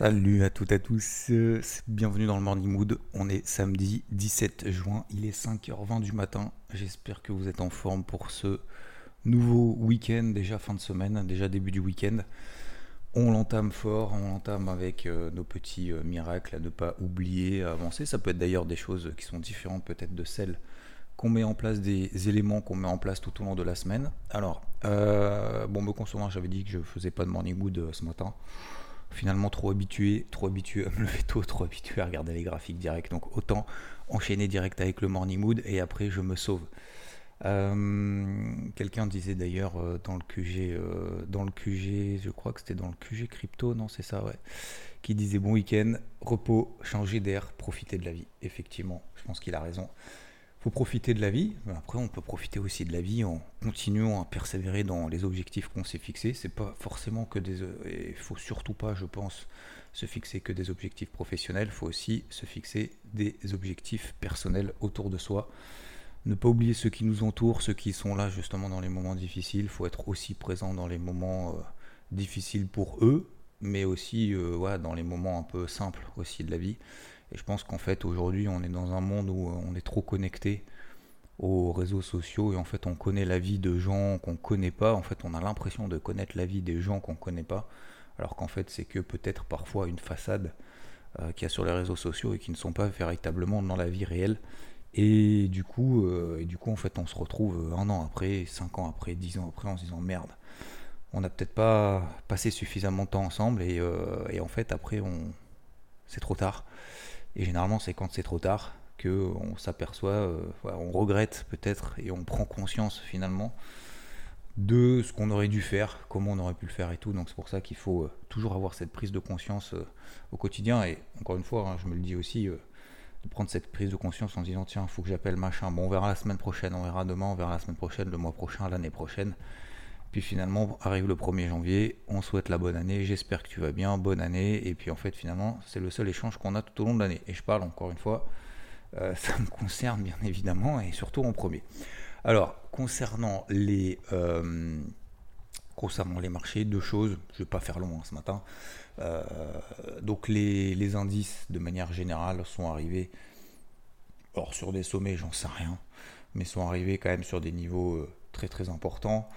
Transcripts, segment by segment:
Salut à toutes et à tous, euh, bienvenue dans le Morning Mood. On est samedi 17 juin, il est 5h20 du matin. J'espère que vous êtes en forme pour ce nouveau week-end, déjà fin de semaine, déjà début du week-end. On l'entame fort, on l'entame avec euh, nos petits euh, miracles à ne pas oublier, à avancer. Ça peut être d'ailleurs des choses qui sont différentes peut-être de celles qu'on met en place, des éléments qu'on met en place tout au long de la semaine. Alors, bon, me concernant, j'avais dit que je faisais pas de Morning Mood ce matin finalement trop habitué, trop habitué à me lever tôt, trop habitué à regarder les graphiques directs. Donc autant enchaîner direct avec le morning mood et après je me sauve. Euh, quelqu'un disait d'ailleurs euh, dans le QG, euh, dans le QG, je crois que c'était dans le QG crypto, non c'est ça, ouais, qui disait bon week-end, repos, changer d'air, profiter de la vie. Effectivement, je pense qu'il a raison faut profiter de la vie. Après, on peut profiter aussi de la vie en continuant à persévérer dans les objectifs qu'on s'est fixés. C'est pas forcément que des. Il faut surtout pas, je pense, se fixer que des objectifs professionnels. Il faut aussi se fixer des objectifs personnels autour de soi. Ne pas oublier ceux qui nous entourent, ceux qui sont là justement dans les moments difficiles. Il faut être aussi présent dans les moments euh, difficiles pour eux, mais aussi euh, dans les moments un peu simples aussi de la vie. Et je pense qu'en fait, aujourd'hui, on est dans un monde où on est trop connecté aux réseaux sociaux et en fait, on connaît la vie de gens qu'on connaît pas. En fait, on a l'impression de connaître la vie des gens qu'on connaît pas, alors qu'en fait, c'est que peut-être parfois une façade euh, qu'il y a sur les réseaux sociaux et qui ne sont pas véritablement dans la vie réelle. Et du coup, euh, et du coup en fait, on se retrouve un an après, cinq ans après, dix ans après, en se disant merde, on n'a peut-être pas passé suffisamment de temps ensemble et, euh, et en fait, après, on, c'est trop tard. Et généralement, c'est quand c'est trop tard que on s'aperçoit, euh, on regrette peut-être et on prend conscience finalement de ce qu'on aurait dû faire, comment on aurait pu le faire et tout. Donc c'est pour ça qu'il faut euh, toujours avoir cette prise de conscience euh, au quotidien. Et encore une fois, hein, je me le dis aussi, de prendre cette prise de conscience en disant tiens, il faut que j'appelle machin. Bon, on verra la semaine prochaine, on verra demain, on verra la semaine prochaine, le mois prochain, l'année prochaine. Puis finalement, arrive le 1er janvier, on souhaite la bonne année, j'espère que tu vas bien, bonne année. Et puis en fait, finalement, c'est le seul échange qu'on a tout au long de l'année. Et je parle encore une fois, euh, ça me concerne bien évidemment, et surtout en premier. Alors, concernant les, euh, concernant les marchés, deux choses, je ne vais pas faire long hein, ce matin. Euh, donc les, les, indices, de manière générale, sont arrivés, alors sur des sommets, j'en sais rien, mais sont arrivés quand même sur des niveaux très très importants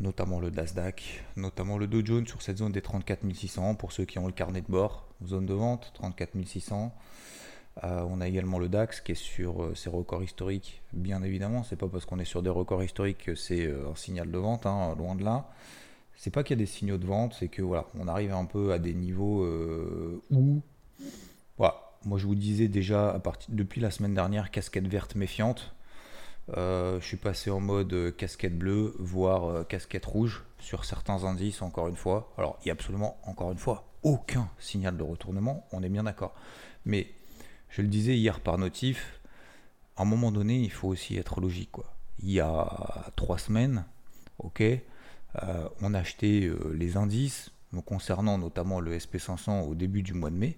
notamment le Nasdaq, notamment le Dow Jones sur cette zone des 34 600 pour ceux qui ont le carnet de bord, zone de vente 34 600. Euh, on a également le DAX qui est sur euh, ses records historiques, bien évidemment. C'est pas parce qu'on est sur des records historiques que c'est euh, un signal de vente, hein, loin de là. C'est pas qu'il y a des signaux de vente, c'est que voilà, on arrive un peu à des niveaux où, voilà, moi je vous disais déjà à partir depuis la semaine dernière, casquette verte méfiante. Euh, je suis passé en mode euh, casquette bleue, voire euh, casquette rouge sur certains indices, encore une fois. Alors, il n'y a absolument, encore une fois, aucun signal de retournement, on est bien d'accord. Mais, je le disais hier par notif, à un moment donné, il faut aussi être logique. Il y a trois semaines, ok, on a acheté les indices, concernant notamment le SP500 au début du mois de mai,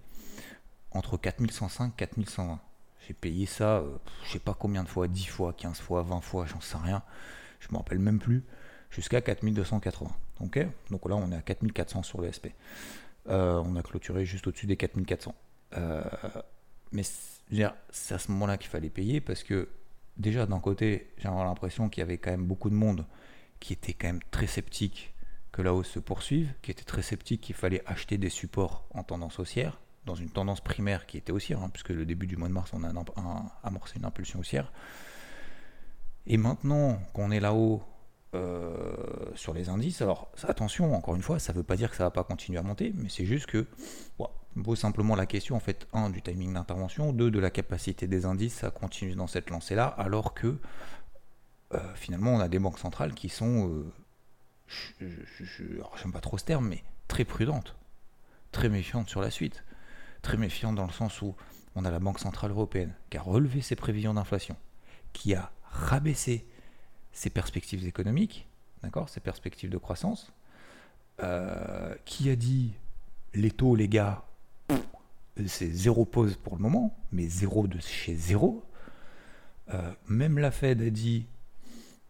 entre 4105 et 4120. J'ai payé ça, euh, je sais pas combien de fois, 10 fois, 15 fois, 20 fois, j'en sais rien. Je me rappelle même plus. Jusqu'à 4280. Ok? Donc là, on est à 4400 sur le SP. Euh, on a clôturé juste au-dessus des 4400. Euh, mais c'est à ce moment-là qu'il fallait payer parce que déjà d'un côté, j'avais l'impression qu'il y avait quand même beaucoup de monde qui était quand même très sceptique que la hausse se poursuive, qui était très sceptique qu'il fallait acheter des supports en tendance haussière dans une tendance primaire qui était haussière, hein, puisque le début du mois de mars, on a amorcé une impulsion haussière. Et maintenant qu'on est là-haut euh, sur les indices, alors attention, encore une fois, ça ne veut pas dire que ça ne va pas continuer à monter, mais c'est juste que, me pose simplement la question, en fait, un, du timing d'intervention, deux, de la capacité des indices à continuer dans cette lancée-là, alors que euh, finalement, on a des banques centrales qui sont, euh, je n'aime pas trop ce terme, mais très prudentes, très méfiantes sur la suite très méfiant dans le sens où on a la Banque Centrale Européenne qui a relevé ses prévisions d'inflation, qui a rabaissé ses perspectives économiques, d'accord, ses perspectives de croissance, euh, qui a dit les taux, les gars, c'est zéro pause pour le moment, mais zéro de chez zéro. Euh, même la Fed a dit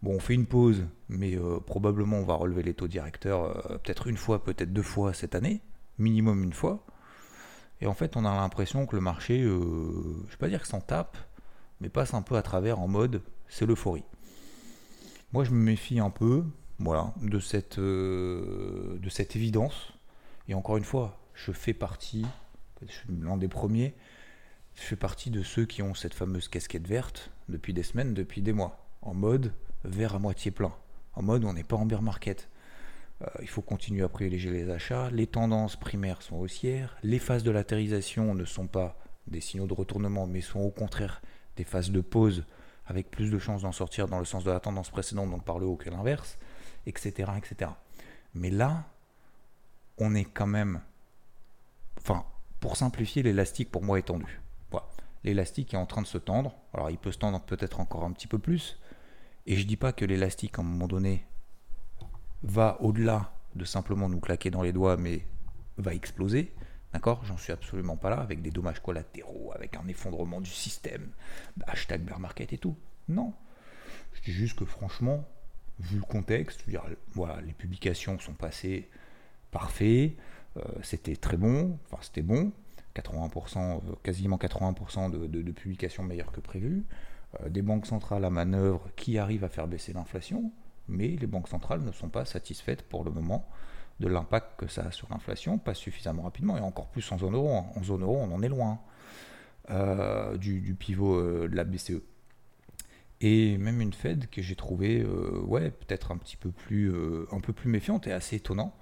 bon, on fait une pause, mais euh, probablement on va relever les taux directeurs peut-être une fois, peut-être deux fois cette année, minimum une fois. Et en fait, on a l'impression que le marché, euh, je ne vais pas dire que s'en tape, mais passe un peu à travers en mode c'est l'euphorie. Moi, je me méfie un peu, voilà, de cette, euh, de cette évidence. Et encore une fois, je fais partie, je suis l'un des premiers, je fais partie de ceux qui ont cette fameuse casquette verte depuis des semaines, depuis des mois, en mode vert à moitié plein, en mode on n'est pas en bear market. Euh, il faut continuer à privilégier les achats, les tendances primaires sont haussières, les phases de latérisation ne sont pas des signaux de retournement, mais sont au contraire des phases de pause avec plus de chances d'en sortir dans le sens de la tendance précédente, donc par le haut que l'inverse, etc., etc. Mais là, on est quand même, enfin, pour simplifier, l'élastique pour moi est tendu. Voilà. L'élastique est en train de se tendre. Alors, il peut se tendre peut-être encore un petit peu plus. Et je dis pas que l'élastique, à un moment donné, va au-delà de simplement nous claquer dans les doigts, mais va exploser. D'accord? J'en suis absolument pas là, avec des dommages collatéraux, avec un effondrement du système, hashtag bear market et tout. Non. Je dis juste que franchement, vu le contexte, voilà, les publications sont passées parfait, euh, c'était très bon, enfin c'était bon, 80%, euh, quasiment 80% de, de, publications meilleures que prévu, euh, des banques centrales à manœuvre qui arrivent à faire baisser l'inflation, mais les banques centrales ne sont pas satisfaites pour le moment de l'impact que ça a sur l'inflation, pas suffisamment rapidement, et encore plus en zone euro. En zone euro, on en est loin euh, du, pivot euh, de la BCE. Et même une Fed que j'ai trouvé, euh, ouais, peut-être un petit peu plus, un peu plus méfiante et assez étonnant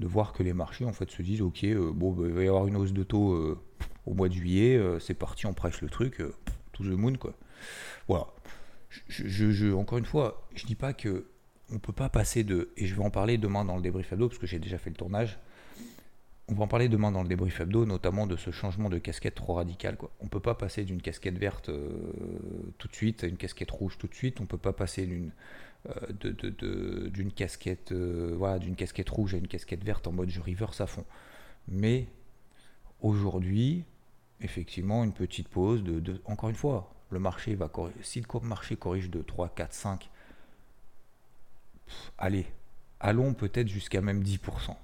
de voir que les marchés en fait se disent, ok, bon, bah, il va y avoir une hausse de taux au mois de juillet, c'est parti, on prêche le truc, to the moon, quoi. Voilà je, encore une fois, je dis pas que on peut pas passer de, et je vais en parler demain dans le débrief hebdo, parce que j'ai déjà fait le tournage, on va en parler demain dans le débrief hebdo, notamment de ce changement de casquette trop radical. On peut pas passer d'une casquette verte euh, tout de suite à une casquette rouge tout de suite, on peut pas passer d'une euh, d'une casquette euh, voilà, casquette rouge à une casquette verte en mode je reverse à fond. Mais aujourd'hui, effectivement, une petite pause de encore une fois, le marché va corriger. Si le marché corrige de 3, 4, 5, allez, allons peut-être jusqu'à même 10%.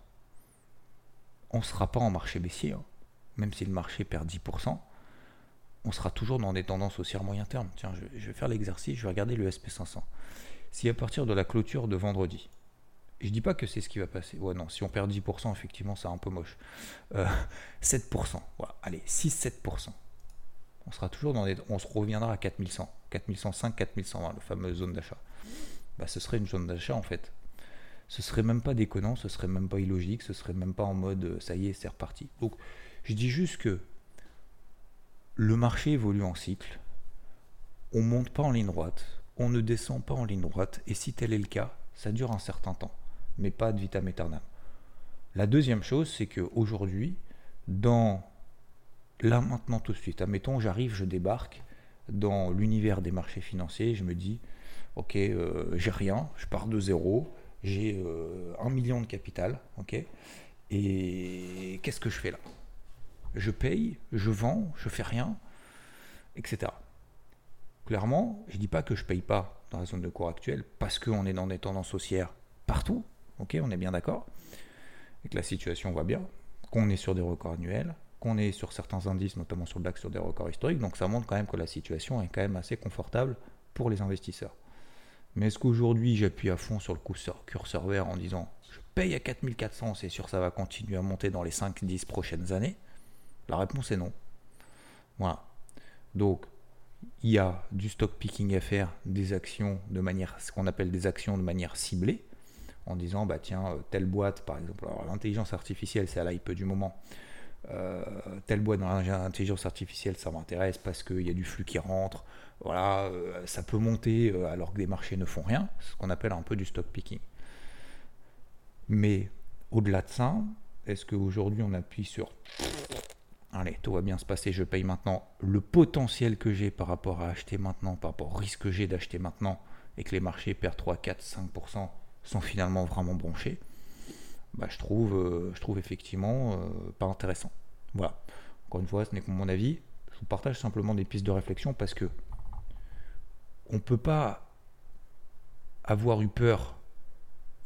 On ne sera pas en marché baissier, hein. même si le marché perd 10%, on sera toujours dans des tendances haussières moyen terme. Tiens, je, vais faire l'exercice, je vais regarder le SP500. Si à partir de la clôture de vendredi, je dis pas que c'est ce qui va passer. Ouais, non, si on perd 10%, effectivement, c'est un peu moche. 7%, euh, allez, 6-7% on sera toujours dans des, on se reviendra à 4100, 4105, 4120, la fameuse zone d'achat. Bah, ce serait une zone d'achat en fait. Ce serait même pas déconnant, ce serait même pas illogique, ce serait même pas en mode euh, ça y est, c'est reparti. Donc, je dis juste que le marché évolue en cycle. On monte pas en ligne droite, on ne descend pas en ligne droite, et si tel est le cas, ça dure un certain temps, mais pas de vitam aeternam. La deuxième chose, c'est qu'aujourd'hui, dans là maintenant tout de suite, admettons, j'arrive, je débarque dans l'univers des marchés financiers, je me dis, ok, euh, j'ai rien, je pars de zéro, j'ai euh, un million de capital, ok, et qu'est-ce que je fais là? Je paye, je vends, je fais rien, etc. Clairement, je ne dis pas que je paye pas dans la zone de cours actuelle parce qu'on est dans des tendances haussières partout, ok, on est bien d'accord, et que la situation va bien, qu'on est sur des records annuels, qu'on est sur certains indices, notamment sur le DAX, sur des records historiques. Donc ça montre quand même que la situation est quand même assez confortable pour les investisseurs. Mais est-ce qu'aujourd'hui j'appuie à fond sur le curseur vert en disant je paye à 4400, c'est sûr ça va continuer à monter dans les 5-10 prochaines années? La réponse est non. Voilà. Donc il y a du stock picking à faire, des actions de manière, ce qu'on appelle des actions de manière ciblée, en disant bah tiens, euh, telle boîte par exemple, l'intelligence artificielle c'est à l'hype du moment, euh, telle boîte dans l'intelligence artificielle, ça m'intéresse parce qu'il y a du flux qui rentre. Voilà, euh, ça peut monter euh, alors que des marchés ne font rien, ce qu'on appelle un peu du stock picking. Mais au-delà de ça, est-ce qu'aujourd'hui on appuie sur allez, tout va bien se passer, je paye maintenant le potentiel que j'ai par rapport à acheter maintenant, par rapport au risque que j'ai d'acheter maintenant, et que les marchés perdent 3, 4, 5% sont finalement vraiment bronchés bah, je, trouve, euh, je trouve effectivement euh, pas intéressant. Voilà. Encore une fois, ce n'est que mon avis. Je vous partage simplement des pistes de réflexion parce que on ne peut pas avoir eu peur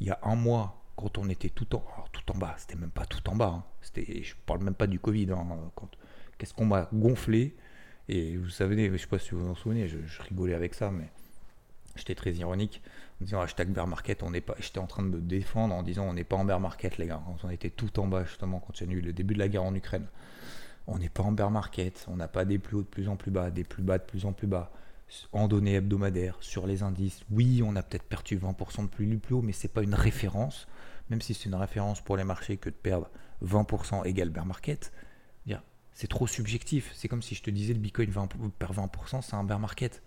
il y a un mois quand on était tout en, tout en bas, c'était même pas tout en bas, hein. c'était, je parle même pas du Covid, hein. qu'est-ce qu'on m'a gonflé, et vous savez, je sais pas si vous vous en souvenez, je, rigolais avec ça, mais j'étais très ironique en disant hashtag bear market, on n'est pas, j'étais en train de me défendre en disant on n'est pas en bear market les gars, quand on était tout en bas justement quand il y a eu le début de la guerre en Ukraine, on n'est pas en bear market, on n'a pas des plus hauts de plus en plus bas, des plus bas de plus en plus bas, en données hebdomadaires, sur les indices, oui on a peut-être perdu 20% de plus du plus haut, mais c'est pas une référence, même si c'est une référence pour les marchés que de perdre 20% égale bear market, c'est trop subjectif. C'est comme si je te disais le Bitcoin perd 20%, c'est un bear market.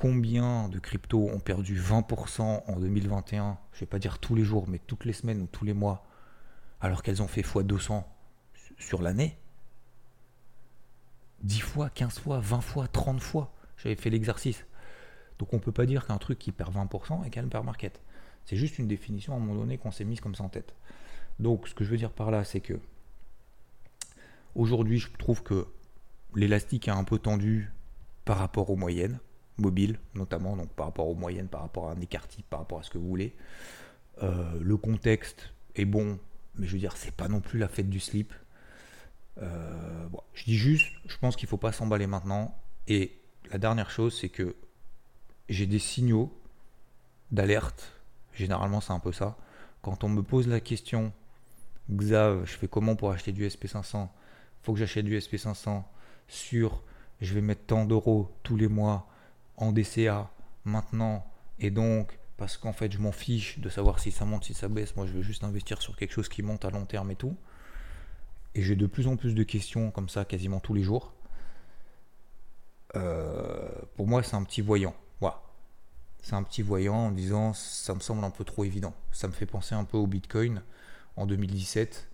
Combien de cryptos ont perdu 20% en 2021 Je vais pas dire tous les jours, mais toutes les semaines ou tous les mois, alors qu'elles ont fait x200 sur l'année? 10 fois, 15 fois, 20 fois, 30 fois. J'avais fait l'exercice. Donc on ne peut pas dire qu'un truc qui perd 20% est un bear market. C'est juste une définition à un moment donné qu'on s'est mise comme ça en tête. Donc ce que je veux dire par là, c'est que aujourd'hui, je trouve que l'élastique est un peu tendu par rapport aux moyennes, mobiles notamment, donc par rapport aux moyennes, par rapport à un écart type, par rapport à ce que vous voulez. Euh, le contexte est bon, mais je veux dire, c'est pas non plus la fête du slip. Euh, je dis juste, je pense qu'il faut pas s'emballer maintenant. Et la dernière chose, c'est que j'ai des signaux d'alerte Généralement, c'est un peu ça. Quand on me pose la question, Xav, je fais comment pour acheter du SP500 Faut que j'achète du SP500 sur, je vais mettre tant d'euros tous les mois en DCA maintenant. Et donc, parce qu'en fait, je m'en fiche de savoir si ça monte, si ça baisse. Moi, je veux juste investir sur quelque chose qui monte à long terme et tout. Et j'ai de plus en plus de questions comme ça quasiment tous les jours. Euh, pour moi, c'est un petit voyant. C'est un petit voyant en disant ça me semble un peu trop évident. Ça me fait penser un peu au Bitcoin en 2017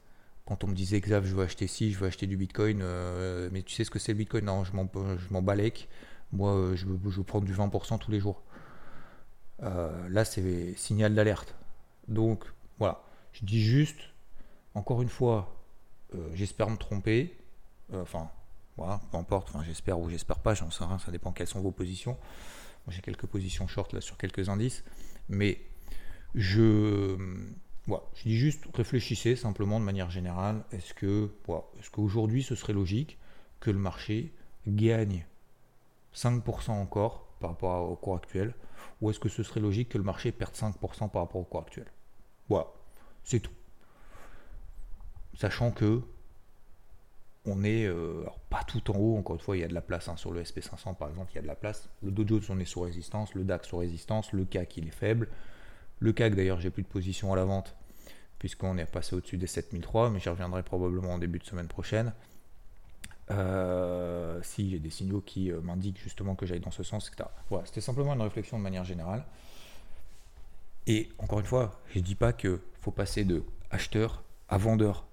quand on me disait Xav, je veux acheter ci, je veux acheter du Bitcoin, euh, mais tu sais ce que c'est le Bitcoin? Non, je m'en, je m'en balèque. Moi, euh, je je prendre du 20% tous les jours. Euh, là, c'est signal d'alerte. Donc, voilà. Je dis juste, encore une fois, j'espère me tromper. Enfin, voilà, peu importe. Enfin, j'espère ou j'espère pas, j'en sais rien, ça dépend quelles sont vos positions j'ai quelques positions short là sur quelques indices, mais je, voilà, je dis juste réfléchissez simplement de manière générale. Est-ce que, est-ce qu'aujourd'hui ce serait logique que le marché gagne 5% encore par rapport au cours actuel, ou est-ce que ce serait logique que le marché perde 5% par rapport au cours actuel? Voilà, c'est tout. Sachant que on est euh, pas tout en haut, encore une fois, il y a de la place hein, sur le SP500 par exemple, il y a de la place. Le Dow on est sous résistance, le DAX sous résistance, le CAC il est faible. Le CAC d'ailleurs, j'ai plus de position à la vente puisqu'on est passé au-dessus des 7003, mais j'y reviendrai probablement en début de semaine prochaine. Euh, si j'ai des signaux qui euh, m'indiquent justement que j'aille dans ce sens, etc. Voilà, c'était simplement une réflexion de manière générale. Et encore une fois, je ne dis pas qu'il faut passer de acheteur à vendeur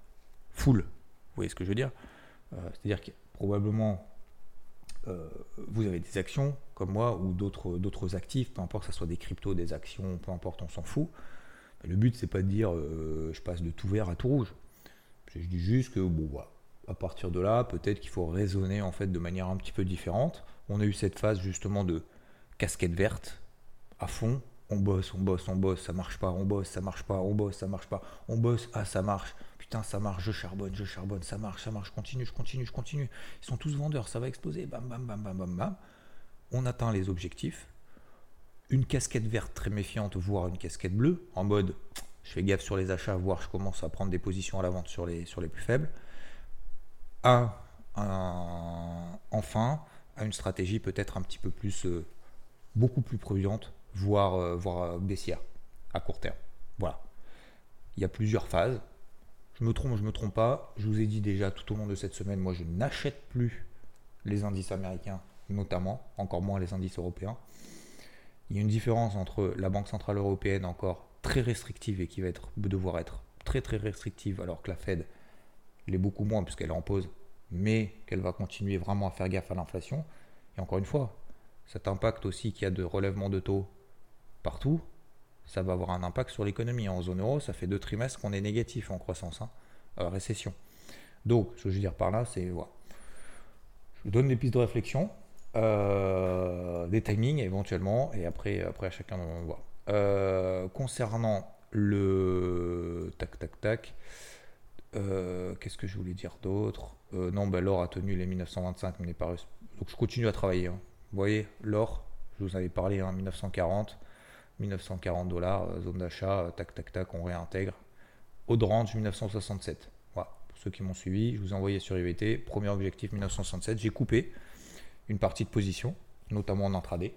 full. Vous voyez ce que je veux dire? Euh, c'est-à-dire que probablement euh, vous avez des actions comme moi ou d'autres actifs, peu importe que ce soit des cryptos, des actions, peu importe, on s'en fout. le but, c'est pas de dire je passe de tout vert à tout rouge. Je dis juste que bon, à partir de là, peut-être qu'il faut raisonner en fait de manière un petit peu différente. On a eu cette phase justement de casquette verte à fond. On bosse, on bosse, on bosse, ça marche pas, on bosse, ça marche pas, on bosse, ça marche pas, on bosse, ah ça marche, ça marche, je charbonne, je charbonne, ça marche, ça marche, continue, je continue, je continue. Ils sont tous vendeurs, ça va exploser, bam, bam, bam, bam, bam, bam. On atteint les objectifs. Une casquette verte très méfiante, voire une casquette bleue, en mode je fais gaffe sur les achats, voire je commence à prendre des positions à la vente sur sur les plus faibles. Enfin, à une stratégie peut-être un petit peu plus, euh, beaucoup plus prudente, voire, euh, voire baissière, à court terme. Voilà. Il y a plusieurs phases. Je me trompe, je me trompe pas. Je vous ai dit déjà tout au long de cette semaine, moi je n'achète plus les indices américains, notamment, encore moins les indices européens. Il y a une différence entre la Banque Centrale Européenne encore très restrictive et qui va être, devoir être très très restrictive alors que la Fed l'est beaucoup moins puisqu'elle est en pause, mais qu'elle va continuer vraiment à faire gaffe à l'inflation. Et encore une fois, cet impact aussi qu'il y a de relèvement de taux partout, ça va avoir un impact sur l'économie. En zone euro, ça fait deux trimestres qu'on est négatif en croissance, hein, euh, récession. Donc, ce que je veux dire par là, c'est voilà. Je vous donne des pistes de réflexion, euh, des timings éventuellement, et après, après à chacun on voit. Euh, concernant le tac tac tac. Euh, qu'est-ce que je voulais dire d'autre? Euh, Non, ben, l'or a tenu les 1925, mais n'est pas Donc je continue à travailler. Hein. Vous voyez, l'or, je vous avais parlé, hein, 1940, 1940 dollars, euh, zone d'achat, tac tac tac, on réintègre. Haut range 1967. Voilà, pour ceux qui m'ont suivi, je vous ai envoyé sur IVT. Premier objectif 1967. J'ai coupé une partie de position, notamment en intraday.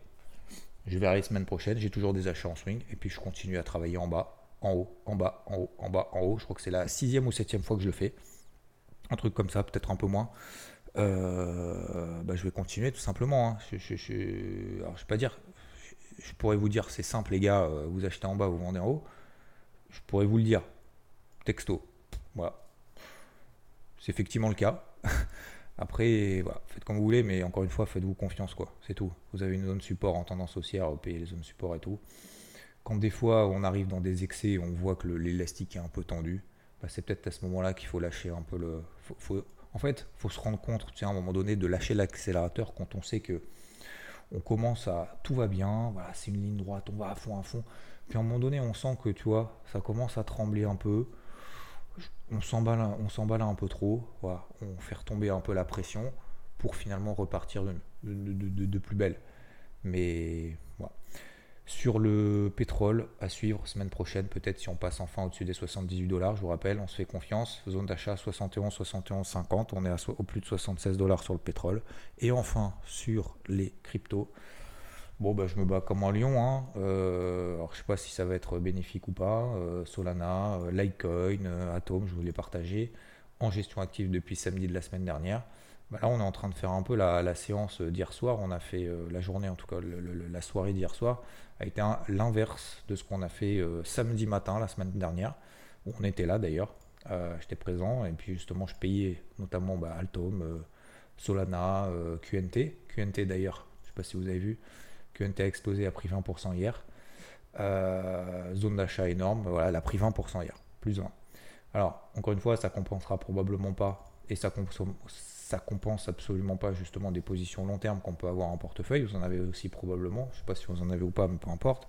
Je verrai les semaines prochaines. J'ai toujours des achats en swing et puis je continue à travailler en bas en haut, en bas, en haut, en bas, en haut. Je crois que c'est la sixième ou septième fois que je le fais. Un truc comme ça, peut-être un peu moins. Euh, bah, je vais continuer tout simplement. Hein. Je, vais pas dire, je pourrais vous dire c'est simple les gars, euh, vous achetez en bas, vous vendez en haut. Je pourrais vous le dire, texto. Voilà. C'est effectivement le cas. Après, voilà, faites comme vous voulez, mais encore une fois, faites-vous confiance, quoi. C'est tout. Vous avez une zone support en tendance haussière, vous payez les zones support et tout quand des fois on arrive dans des excès on voit que l'élastique est un peu tendu, bah, c'est peut-être à ce moment-là qu'il faut lâcher un peu le. en fait, il faut se rendre compte, à un moment donné, de lâcher l'accélérateur quand on sait que on commence à tout va bien, voilà, c'est une ligne droite, on va à fond, à fond. Puis à un moment donné, on sent que tu vois, ça commence à trembler un peu. On s'emballe, un peu trop. On fait retomber un peu la pression pour finalement repartir de, de, de plus belle. Mais voilà. Sur le pétrole, à suivre semaine prochaine, peut-être si on passe enfin au-dessus des 78 dollars, je vous rappelle, on se fait confiance. Zone d'achat 71, 71, 50, on est à, au plus de 76 dollars sur le pétrole. Et enfin, sur les cryptos, bon, bah, je me bats comme un lion. Hein. Euh, alors, je ne sais pas si ça va être bénéfique ou pas. Euh, Solana, euh, Litecoin, Atom, je vous l'ai partagé en gestion active depuis samedi de la semaine dernière. Bah là, on est en train de faire un peu la, séance d'hier soir. On a fait la journée, en tout cas, la soirée d'hier soir a été l'inverse de ce qu'on a fait euh, samedi matin la semaine dernière, où on était là d'ailleurs. Euh, j'étais présent et puis justement je payais notamment bah, Altom, euh, Solana, QNT. QNT d'ailleurs, je ne sais pas si vous avez vu, QNT a explosé, a pris 20% hier. zone d'achat énorme, voilà, elle a pris 20% hier, plus 20. Alors, encore une fois, ça compensera probablement pas, et ça, ça compense absolument pas justement des positions long terme qu'on peut avoir en portefeuille. Vous en avez aussi probablement, je ne sais pas si vous en avez ou pas, mais peu importe.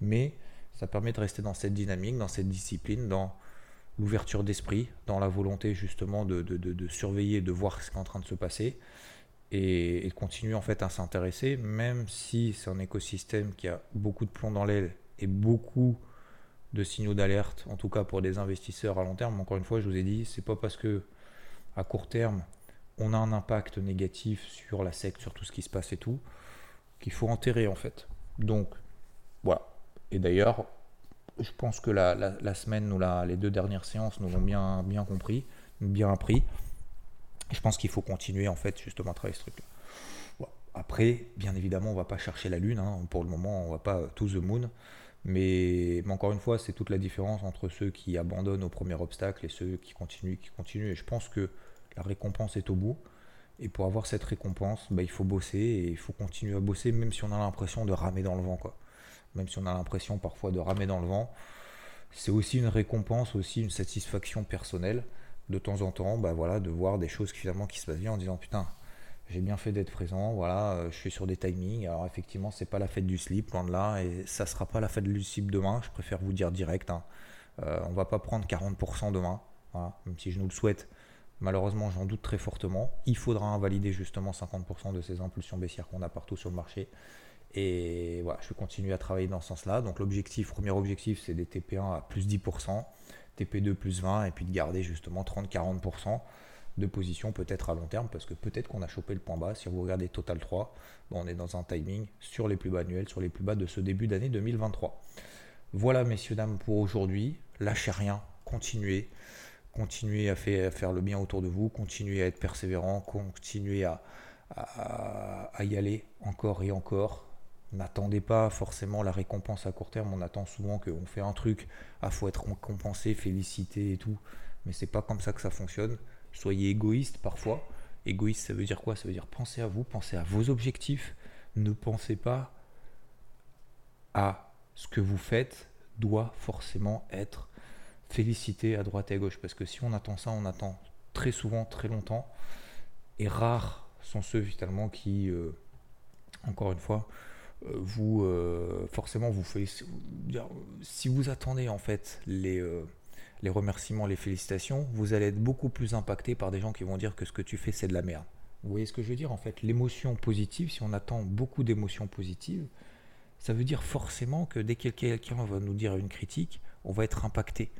Mais ça permet de rester dans cette dynamique, dans cette discipline, dans l'ouverture d'esprit, dans la volonté justement de, surveiller, de voir ce qui est en train de se passer et, de continuer en fait à s'intéresser, même si c'est un écosystème qui a beaucoup de plomb dans l'aile et beaucoup de signaux d'alerte, en tout cas pour des investisseurs à long terme. Encore une fois, je vous ai dit, c'est pas parce que à court terme on a un impact négatif sur la secte, sur tout ce qui se passe et tout, qu'il faut enterrer en fait. Donc, voilà. Et d'ailleurs, je pense que la, semaine ou la, les deux dernières séances nous ont bien, bien compris, bien appris. je pense qu'il faut continuer en fait justement à travailler ce truc-là. Après, bien évidemment, on va pas chercher la lune. Hein. Pour le moment, on va pas to the moon. Mais, mais encore une fois, c'est toute la différence entre ceux qui abandonnent au premier obstacle et ceux qui continuent, qui continuent. Et je pense que la récompense est au bout. Et pour avoir cette récompense, bah, il faut bosser et il faut continuer à bosser, même si on a l'impression de ramer dans le vent. Même si on a l'impression parfois de ramer dans le vent, c'est aussi une récompense, aussi une satisfaction personnelle de temps en temps, bah, voilà, de voir des choses finalement qui se passent bien en disant putain, j'ai bien fait d'être présent, voilà, euh, je suis sur des timings. Alors effectivement, c'est pas la fête du slip, loin de là, et ça sera pas la fête du slip demain. Je préfère vous dire direct, hein. euh, on va pas prendre 40% demain, même si je nous le souhaite. Malheureusement, j'en doute très fortement. Il faudra invalider justement 50% de ces impulsions baissières qu'on a partout sur le marché. Et voilà, je vais continuer à travailler dans ce sens-là. Donc l'objectif, premier objectif, c'est des TP1 à plus 10%, TP2 plus 20%, et puis de garder justement 30-40% de position peut-être à long terme, parce que peut-être qu'on a chopé le point bas. Si vous regardez Total 3, on est dans un timing sur les plus bas annuels, sur les plus bas de ce début d'année 2023. Voilà, messieurs, dames, pour aujourd'hui. Lâchez rien, continuez continuez à faire, le bien autour de vous, continuez à être persévérant, continuez à, y aller encore et encore. N'attendez pas forcément la récompense à court terme, on attend souvent qu'on fait un truc, ah faut être récompensé, félicité et tout, mais c'est pas comme ça que ça fonctionne. Soyez égoïste parfois. Égoïste, ça veut dire quoi? Ça veut dire pensez à vous, pensez à vos objectifs. Ne pensez pas à ce que vous faites doit forcément être féliciter à droite et à gauche. Parce que si on attend ça, on attend très souvent, très longtemps. Et rares sont ceux finalement qui, euh, encore une fois, euh, vous, euh, forcément, vous faites. Si vous attendez en fait les, les remerciements, les félicitations, vous allez être beaucoup plus impacté par des gens qui vont dire que ce que tu fais, c'est de la merde. Vous voyez ce que je veux dire En fait, l'émotion positive, si on attend beaucoup d'émotions positives, ça veut dire forcément que dès que quelqu'un va nous dire une critique, on va être impacté.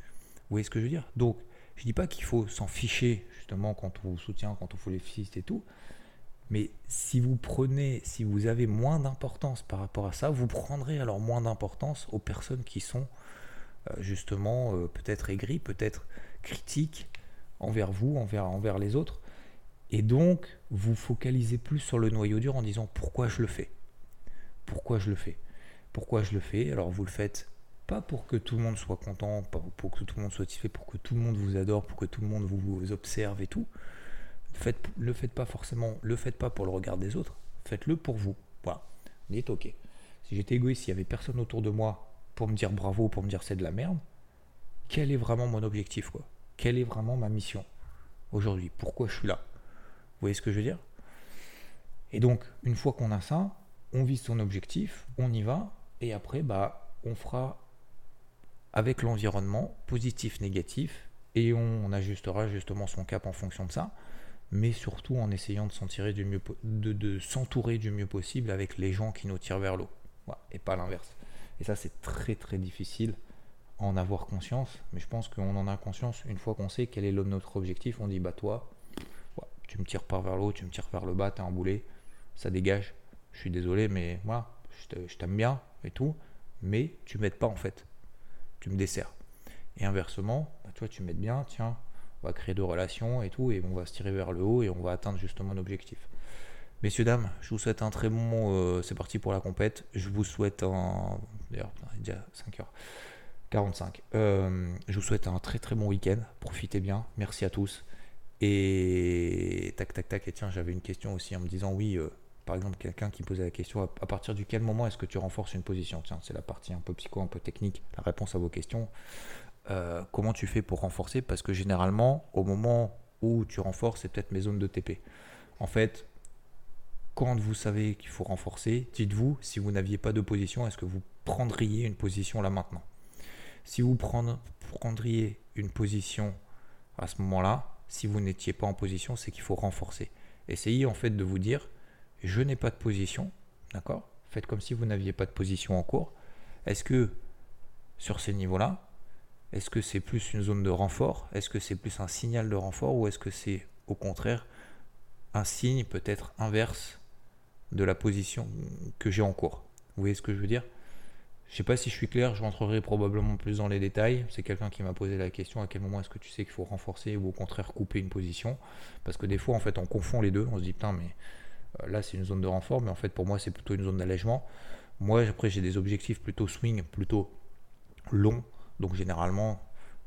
Voyez ce que je veux dire? Donc, je ne dis pas qu'il faut s'en ficher, justement, quand on vous soutient, quand on vous félicite et tout. Mais si vous prenez, si vous avez moins d'importance par rapport à ça, vous prendrez alors moins d'importance aux personnes qui sont euh, justement euh, peut-être aigries, peut-être critiques envers vous, envers, envers les autres. Et donc, vous focalisez plus sur le noyau dur en disant pourquoi je le fais? Pourquoi je le fais? Pourquoi je le fais? Alors, vous le faites pas pour que tout le monde soit content, pour que tout le monde soit satisfait, pour que tout le monde vous adore, pour que tout le monde vous observe et tout. Faites, le faites pas forcément, le faites pas pour le regard des autres, faites-le pour vous. Voilà. Dites ok. Si j'étais égoïste, s'il y avait personne autour de moi pour me dire bravo, pour me dire c'est de la merde, quel est vraiment mon objectif quoi? Quelle est vraiment ma mission aujourd'hui? Pourquoi je suis là? Vous voyez ce que je veux dire? Et donc, une fois qu'on a ça, on vise son objectif, on y va, et après, bah, on fera avec l'environnement, positif, négatif, et on, ajustera justement son cap en fonction de ça, mais surtout en essayant de s'entourer du, mieux, de, s'entourer du mieux possible avec les gens qui nous tirent vers l'eau, et pas l'inverse. Et ça, c'est très très difficile en avoir conscience, mais je pense qu'on en a conscience une fois qu'on sait quel est notre objectif. On dit, bah toi, tu me tires pas vers l'eau, tu me tires vers le bas, t'es un boulet, ça dégage. Je suis désolé, mais voilà, je t'aime bien et tout, mais tu m'aides pas en fait tu me desserres. Et inversement, bah, toi, tu m'aides bien, tiens, on va créer de relations et tout, et on va se tirer vers le haut et on va atteindre justement l'objectif. Messieurs, dames, je vous souhaite un très bon. Euh, c'est parti pour la compète. Je vous souhaite un. D'ailleurs, il est déjà 5h45. Euh, je vous souhaite un très très bon week-end. Profitez bien. Merci à tous. Et tac tac tac. Et tiens, j'avais une question aussi en me disant oui. Euh, par exemple, quelqu'un qui posait la question à partir du quel moment est-ce que tu renforces une position? Tiens, c'est la partie un peu psycho, un peu technique, la réponse à vos questions. Euh, comment tu fais pour renforcer? Parce que généralement, au moment où tu renforces, c'est peut-être mes zones de TP. En fait, quand vous savez qu'il faut renforcer, dites-vous, si vous n'aviez pas de position, est-ce que vous prendriez une position là maintenant? Si vous prendriez une position à ce moment-là, si vous n'étiez pas en position, c'est qu'il faut renforcer. Essayez en fait de vous dire, je n'ai pas de position, d'accord? Faites comme si vous n'aviez pas de position en cours. Est-ce que sur ces niveaux-là, est-ce que c'est plus une zone de renfort? Est-ce que c'est plus un signal de renfort ou est-ce que c'est au contraire un signe peut-être inverse de la position que j'ai en cours? Vous voyez ce que je veux dire? Je ne sais pas si je suis clair, je rentrerai probablement plus dans les détails. C'est quelqu'un qui m'a posé la question à quel moment est-ce que tu sais qu'il faut renforcer ou au contraire couper une position? Parce que des fois en fait on confond les deux, on se dit putain mais là, c'est une zone de renfort, mais en fait, pour moi, c'est plutôt une zone d'allègement. Moi, après, j'ai des objectifs plutôt swing, plutôt longs. Donc, généralement,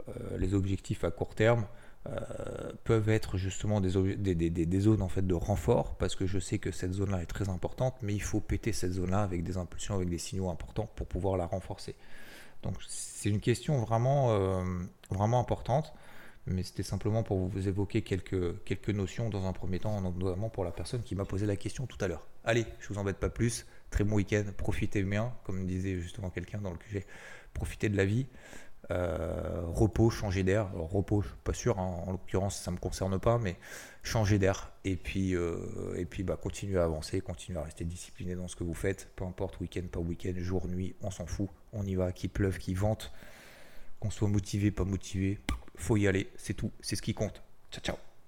euh, les objectifs à court terme euh, peuvent être justement des, des, zones en fait de renfort, parce que je sais que cette zone-là est très importante, mais il faut péter cette zone-là avec des impulsions, avec des signaux importants pour pouvoir la renforcer. Donc, c'est une question vraiment, vraiment importante mais c'était simplement pour vous évoquer quelques, quelques notions dans un premier temps, notamment pour la personne qui m'a posé la question tout à l'heure. Allez, je vous embête pas plus, très bon week-end, profitez bien, comme disait justement quelqu'un dans le QG, profitez de la vie, euh, repos, changer d'air, repos, je suis pas sûr, hein, en l'occurrence ça me concerne pas, mais changer d'air, et puis, euh, et puis bah, continuer à avancer, continuer à rester discipliné dans ce que vous faites, peu importe week-end, pas week-end, jour, nuit, on s'en fout, on y va, qu'il pleuve, qu'il vente, qu'on soit motivé, pas motivé, faut y aller, c'est tout, c'est ce qui compte. Ciao, ciao.